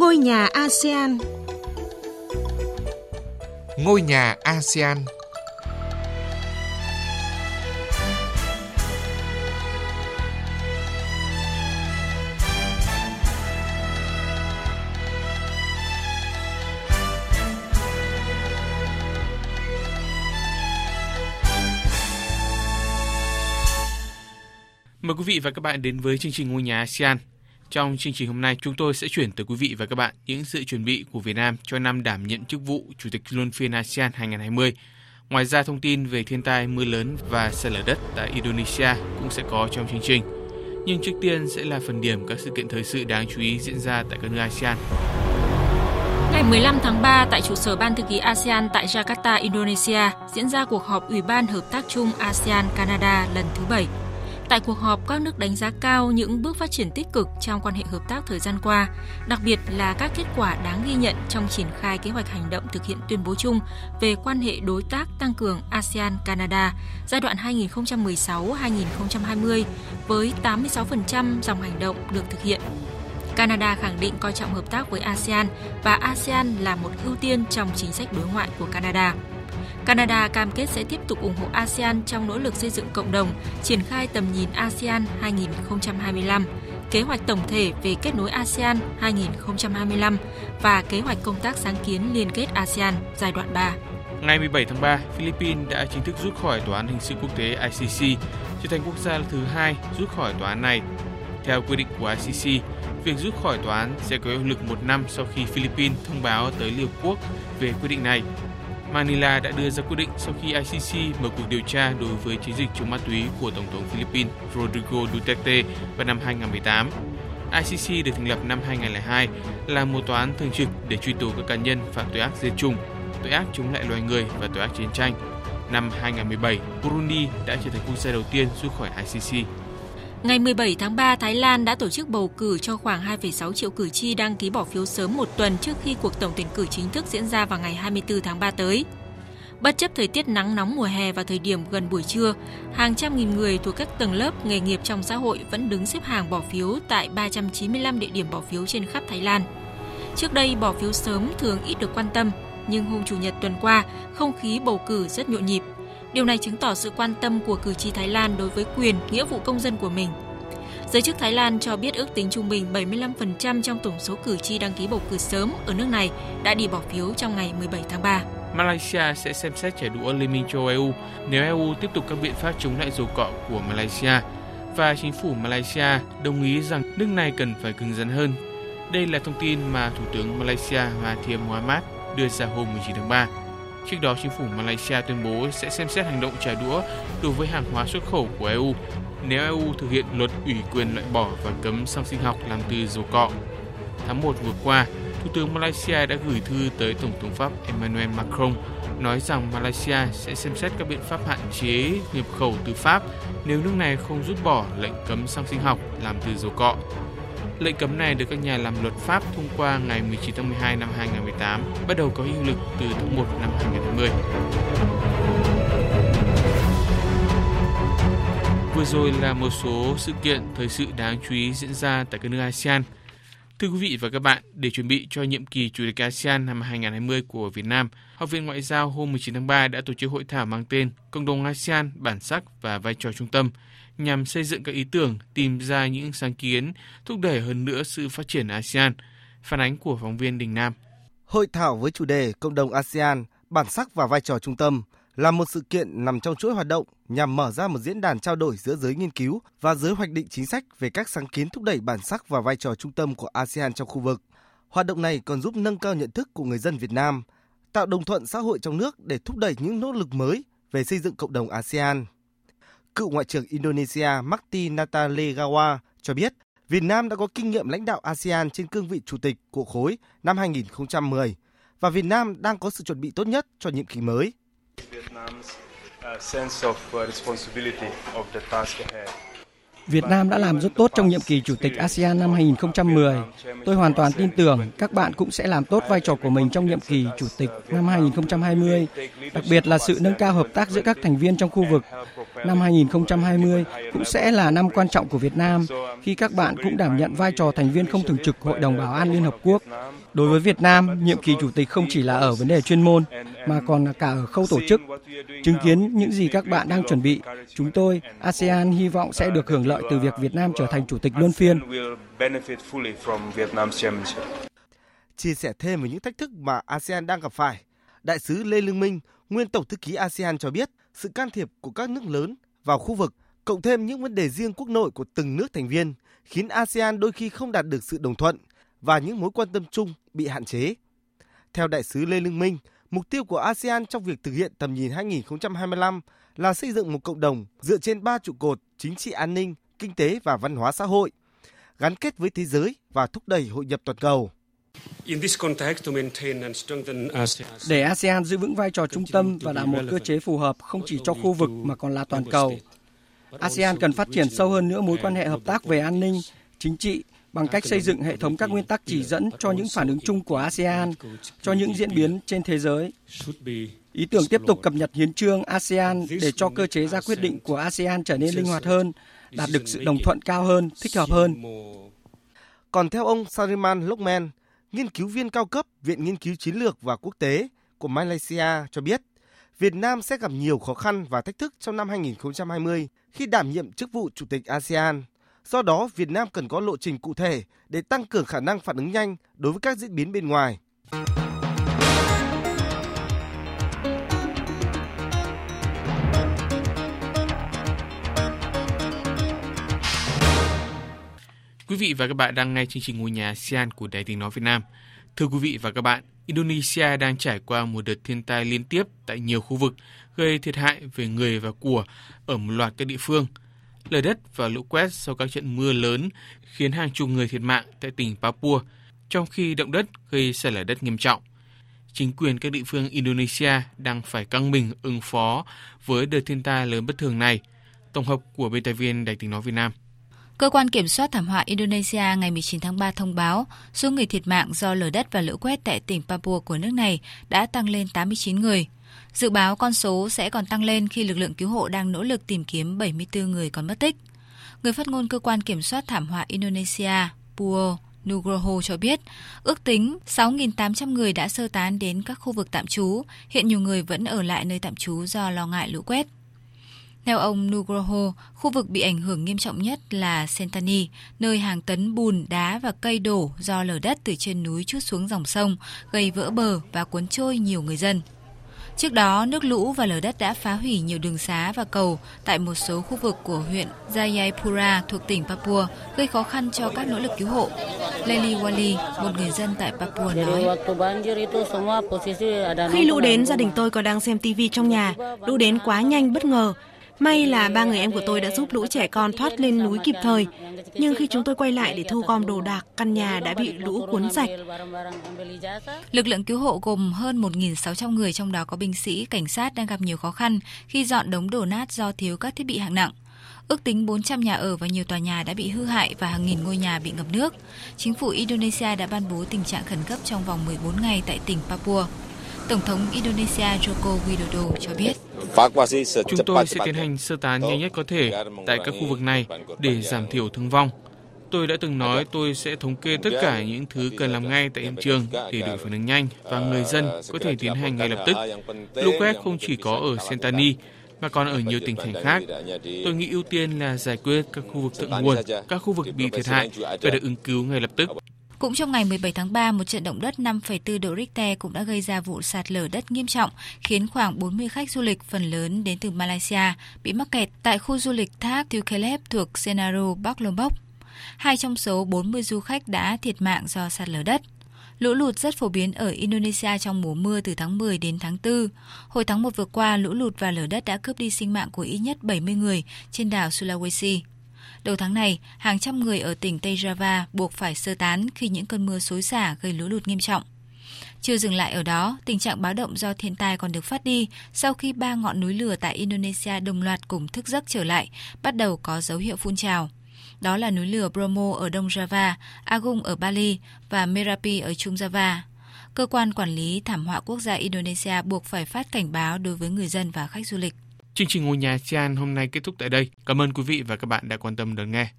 Ngôi nhà ASEAN Ngôi nhà ASEAN Mời quý vị và các bạn đến với chương trình Ngôi nhà ASEAN. Trong chương trình hôm nay, chúng tôi sẽ chuyển tới quý vị và các bạn những sự chuẩn bị của Việt Nam cho năm đảm nhận chức vụ Chủ tịch Luân phiên ASEAN 2020. Ngoài ra, thông tin về thiên tai, mưa lớn và sạt lở đất tại Indonesia cũng sẽ có trong chương trình. Nhưng trước tiên sẽ là phần điểm các sự kiện thời sự đáng chú ý diễn ra tại các nước ASEAN. Ngày 15 tháng 3, tại trụ sở Ban thư ký ASEAN tại Jakarta, Indonesia, diễn ra cuộc họp Ủy ban Hợp tác chung ASEAN-Canada lần thứ 7 Tại cuộc họp, các nước đánh giá cao những bước phát triển tích cực trong quan hệ hợp tác thời gian qua, đặc biệt là các kết quả đáng ghi nhận trong triển khai kế hoạch hành động thực hiện tuyên bố chung về quan hệ đối tác tăng cường ASEAN-Canada giai đoạn 2016-2020 với 86% dòng hành động được thực hiện. Canada khẳng định coi trọng hợp tác với ASEAN và ASEAN là một ưu tiên trong chính sách đối ngoại của Canada. Canada cam kết sẽ tiếp tục ủng hộ ASEAN trong nỗ lực xây dựng cộng đồng, triển khai tầm nhìn ASEAN 2025, kế hoạch tổng thể về kết nối ASEAN 2025 và kế hoạch công tác sáng kiến liên kết ASEAN giai đoạn 3. Ngày 17 tháng 3, Philippines đã chính thức rút khỏi Tòa án Hình sự Quốc tế ICC, trở thành quốc gia thứ hai rút khỏi tòa án này. Theo quy định của ICC, việc rút khỏi tòa án sẽ có hiệu lực một năm sau khi Philippines thông báo tới Liên Hợp Quốc về quyết định này. Manila đã đưa ra quyết định sau khi ICC mở cuộc điều tra đối với chiến dịch chống ma túy của Tổng thống Philippines Rodrigo Duterte vào năm 2018. ICC được thành lập năm 2002 là một tòa án thường trực để truy tố các cá nhân phạm tội ác diệt chủng, tội ác chống lại loài người và tội ác chiến tranh. Năm 2017, Burundi đã trở thành quốc gia đầu tiên rút khỏi ICC. Ngày 17 tháng 3, Thái Lan đã tổ chức bầu cử cho khoảng 2,6 triệu cử tri đăng ký bỏ phiếu sớm một tuần trước khi cuộc tổng tuyển cử chính thức diễn ra vào ngày 24 tháng 3 tới. Bất chấp thời tiết nắng nóng mùa hè vào thời điểm gần buổi trưa, hàng trăm nghìn người thuộc các tầng lớp nghề nghiệp trong xã hội vẫn đứng xếp hàng bỏ phiếu tại 395 địa điểm bỏ phiếu trên khắp Thái Lan. Trước đây bỏ phiếu sớm thường ít được quan tâm, nhưng hôm Chủ nhật tuần qua, không khí bầu cử rất nhộn nhịp – Điều này chứng tỏ sự quan tâm của cử tri Thái Lan đối với quyền, nghĩa vụ công dân của mình. Giới chức Thái Lan cho biết ước tính trung bình 75% trong tổng số cử tri đăng ký bầu cử sớm ở nước này đã đi bỏ phiếu trong ngày 17 tháng 3. Malaysia sẽ xem xét trả đũa Liên minh châu EU nếu EU tiếp tục các biện pháp chống lại dầu cọ của Malaysia và chính phủ Malaysia đồng ý rằng nước này cần phải cứng rắn hơn. Đây là thông tin mà Thủ tướng Malaysia Mahathir Mohamad đưa ra hôm 19 tháng 3 Trước đó, chính phủ Malaysia tuyên bố sẽ xem xét hành động trả đũa đối với hàng hóa xuất khẩu của EU nếu EU thực hiện luật ủy quyền loại bỏ và cấm xăng sinh học làm từ dầu cọ. Tháng 1 vừa qua, Thủ tướng Malaysia đã gửi thư tới Tổng thống Pháp Emmanuel Macron nói rằng Malaysia sẽ xem xét các biện pháp hạn chế nhập khẩu từ Pháp nếu nước này không rút bỏ lệnh cấm xăng sinh học làm từ dầu cọ Lệnh cấm này được các nhà làm luật Pháp thông qua ngày 19 tháng 12 năm 2018, bắt đầu có hiệu lực từ tháng 1 năm 2020. Vừa rồi là một số sự kiện thời sự đáng chú ý diễn ra tại các nước ASEAN. Thưa quý vị và các bạn, để chuẩn bị cho nhiệm kỳ Chủ tịch ASEAN năm 2020 của Việt Nam, Học viện Ngoại giao hôm 19 tháng 3 đã tổ chức hội thảo mang tên Cộng đồng ASEAN, bản sắc và vai trò trung tâm – nhằm xây dựng các ý tưởng, tìm ra những sáng kiến, thúc đẩy hơn nữa sự phát triển ASEAN. Phản ánh của phóng viên Đình Nam. Hội thảo với chủ đề Cộng đồng ASEAN, bản sắc và vai trò trung tâm là một sự kiện nằm trong chuỗi hoạt động nhằm mở ra một diễn đàn trao đổi giữa giới nghiên cứu và giới hoạch định chính sách về các sáng kiến thúc đẩy bản sắc và vai trò trung tâm của ASEAN trong khu vực. Hoạt động này còn giúp nâng cao nhận thức của người dân Việt Nam, tạo đồng thuận xã hội trong nước để thúc đẩy những nỗ lực mới về xây dựng cộng đồng ASEAN cựu Ngoại trưởng Indonesia Marty Natalegawa cho biết, Việt Nam đã có kinh nghiệm lãnh đạo ASEAN trên cương vị chủ tịch của khối năm 2010 và Việt Nam đang có sự chuẩn bị tốt nhất cho nhiệm kỳ mới. Việt Nam đã làm rất tốt trong nhiệm kỳ Chủ tịch ASEAN năm 2010. Tôi hoàn toàn tin tưởng các bạn cũng sẽ làm tốt vai trò của mình trong nhiệm kỳ Chủ tịch năm 2020, đặc biệt là sự nâng cao hợp tác giữa các thành viên trong khu vực. Năm 2020 cũng sẽ là năm quan trọng của Việt Nam khi các bạn cũng đảm nhận vai trò thành viên không thường trực Hội đồng Bảo an Liên Hợp Quốc. Đối với Việt Nam, nhiệm kỳ chủ tịch không chỉ là ở vấn đề chuyên môn mà còn cả ở khâu tổ chức. Chứng kiến những gì các bạn đang chuẩn bị, chúng tôi ASEAN hy vọng sẽ được hưởng lợi từ việc Việt Nam trở thành chủ tịch luân phiên. Chia sẻ thêm về những thách thức mà ASEAN đang gặp phải, Đại sứ Lê Lương Minh, nguyên Tổng thư ký ASEAN cho biết sự can thiệp của các nước lớn vào khu vực cộng thêm những vấn đề riêng quốc nội của từng nước thành viên khiến ASEAN đôi khi không đạt được sự đồng thuận và những mối quan tâm chung bị hạn chế. Theo đại sứ Lê Lương Minh, mục tiêu của ASEAN trong việc thực hiện tầm nhìn 2025 là xây dựng một cộng đồng dựa trên ba trụ cột chính trị an ninh, kinh tế và văn hóa xã hội, gắn kết với thế giới và thúc đẩy hội nhập toàn cầu. Để ASEAN giữ vững vai trò trung tâm và là một cơ chế phù hợp không chỉ cho khu vực mà còn là toàn cầu, ASEAN cần phát triển sâu hơn nữa mối quan hệ hợp tác về an ninh, chính trị bằng cách xây dựng hệ thống các nguyên tắc chỉ dẫn cho những phản ứng chung của ASEAN cho những diễn biến trên thế giới. Ý tưởng tiếp tục cập nhật hiến trương ASEAN để cho cơ chế ra quyết định của ASEAN trở nên linh hoạt hơn, đạt được sự đồng thuận cao hơn, thích hợp hơn. Còn theo ông Sariman Lokman, nghiên cứu viên cao cấp Viện Nghiên cứu Chiến lược và Quốc tế của Malaysia cho biết, Việt Nam sẽ gặp nhiều khó khăn và thách thức trong năm 2020 khi đảm nhiệm chức vụ Chủ tịch ASEAN. Do đó, Việt Nam cần có lộ trình cụ thể để tăng cường khả năng phản ứng nhanh đối với các diễn biến bên ngoài. Quý vị và các bạn đang nghe chương trình ngôi nhà ASEAN của Đài Tiếng Nói Việt Nam. Thưa quý vị và các bạn, Indonesia đang trải qua một đợt thiên tai liên tiếp tại nhiều khu vực, gây thiệt hại về người và của ở một loạt các địa phương. Lở đất và lũ quét sau các trận mưa lớn khiến hàng chục người thiệt mạng tại tỉnh Papua, trong khi động đất gây sạt lở đất nghiêm trọng. Chính quyền các địa phương Indonesia đang phải căng mình ứng phó với đợt thiên tai lớn bất thường này. Tổng hợp của biên tập viên Đài tiếng nói Việt Nam. Cơ quan kiểm soát thảm họa Indonesia ngày 19 tháng 3 thông báo số người thiệt mạng do lở đất và lũ quét tại tỉnh Papua của nước này đã tăng lên 89 người. Dự báo con số sẽ còn tăng lên khi lực lượng cứu hộ đang nỗ lực tìm kiếm 74 người còn mất tích. Người phát ngôn cơ quan kiểm soát thảm họa Indonesia, Puo Nugroho cho biết, ước tính 6.800 người đã sơ tán đến các khu vực tạm trú, hiện nhiều người vẫn ở lại nơi tạm trú do lo ngại lũ quét. Theo ông Nugroho, khu vực bị ảnh hưởng nghiêm trọng nhất là Sentani, nơi hàng tấn bùn, đá và cây đổ do lở đất từ trên núi chút xuống dòng sông, gây vỡ bờ và cuốn trôi nhiều người dân. Trước đó, nước lũ và lở đất đã phá hủy nhiều đường xá và cầu tại một số khu vực của huyện Jayapura thuộc tỉnh Papua, gây khó khăn cho các nỗ lực cứu hộ. Lely Wali, một người dân tại Papua nói. Khi lũ đến, gia đình tôi còn đang xem TV trong nhà. Lũ đến quá nhanh, bất ngờ. May là ba người em của tôi đã giúp lũ trẻ con thoát lên núi kịp thời. Nhưng khi chúng tôi quay lại để thu gom đồ đạc, căn nhà đã bị lũ cuốn sạch. Lực lượng cứu hộ gồm hơn 1.600 người trong đó có binh sĩ, cảnh sát đang gặp nhiều khó khăn khi dọn đống đổ nát do thiếu các thiết bị hạng nặng. Ước tính 400 nhà ở và nhiều tòa nhà đã bị hư hại và hàng nghìn ngôi nhà bị ngập nước. Chính phủ Indonesia đã ban bố tình trạng khẩn cấp trong vòng 14 ngày tại tỉnh Papua. Tổng thống Indonesia Joko Widodo cho biết. Chúng tôi sẽ tiến hành sơ tán nhanh nhất có thể tại các khu vực này để giảm thiểu thương vong. Tôi đã từng nói tôi sẽ thống kê tất cả những thứ cần làm ngay tại hiện trường để đổi phản ứng nhanh và người dân có thể tiến hành ngay lập tức. Lũ quét không chỉ có ở Sentani mà còn ở nhiều tỉnh thành khác. Tôi nghĩ ưu tiên là giải quyết các khu vực thượng nguồn, các khu vực bị thiệt hại phải được ứng cứu ngay lập tức. Cũng trong ngày 17 tháng 3, một trận động đất 5,4 độ Richter cũng đã gây ra vụ sạt lở đất nghiêm trọng, khiến khoảng 40 khách du lịch phần lớn đến từ Malaysia bị mắc kẹt tại khu du lịch thác Tukelep thuộc Senaru, Bắc Lombok. Hai trong số 40 du khách đã thiệt mạng do sạt lở đất. Lũ lụt rất phổ biến ở Indonesia trong mùa mưa từ tháng 10 đến tháng 4. Hồi tháng 1 vừa qua, lũ lụt và lở đất đã cướp đi sinh mạng của ít nhất 70 người trên đảo Sulawesi. Đầu tháng này, hàng trăm người ở tỉnh Tây Java buộc phải sơ tán khi những cơn mưa xối xả gây lũ lụt nghiêm trọng. Chưa dừng lại ở đó, tình trạng báo động do thiên tai còn được phát đi sau khi ba ngọn núi lửa tại Indonesia đồng loạt cùng thức giấc trở lại, bắt đầu có dấu hiệu phun trào. Đó là núi lửa Bromo ở Đông Java, Agung ở Bali và Merapi ở Trung Java. Cơ quan quản lý thảm họa quốc gia Indonesia buộc phải phát cảnh báo đối với người dân và khách du lịch. Chương trình ngôi nhà ASEAN hôm nay kết thúc tại đây. Cảm ơn quý vị và các bạn đã quan tâm đón nghe.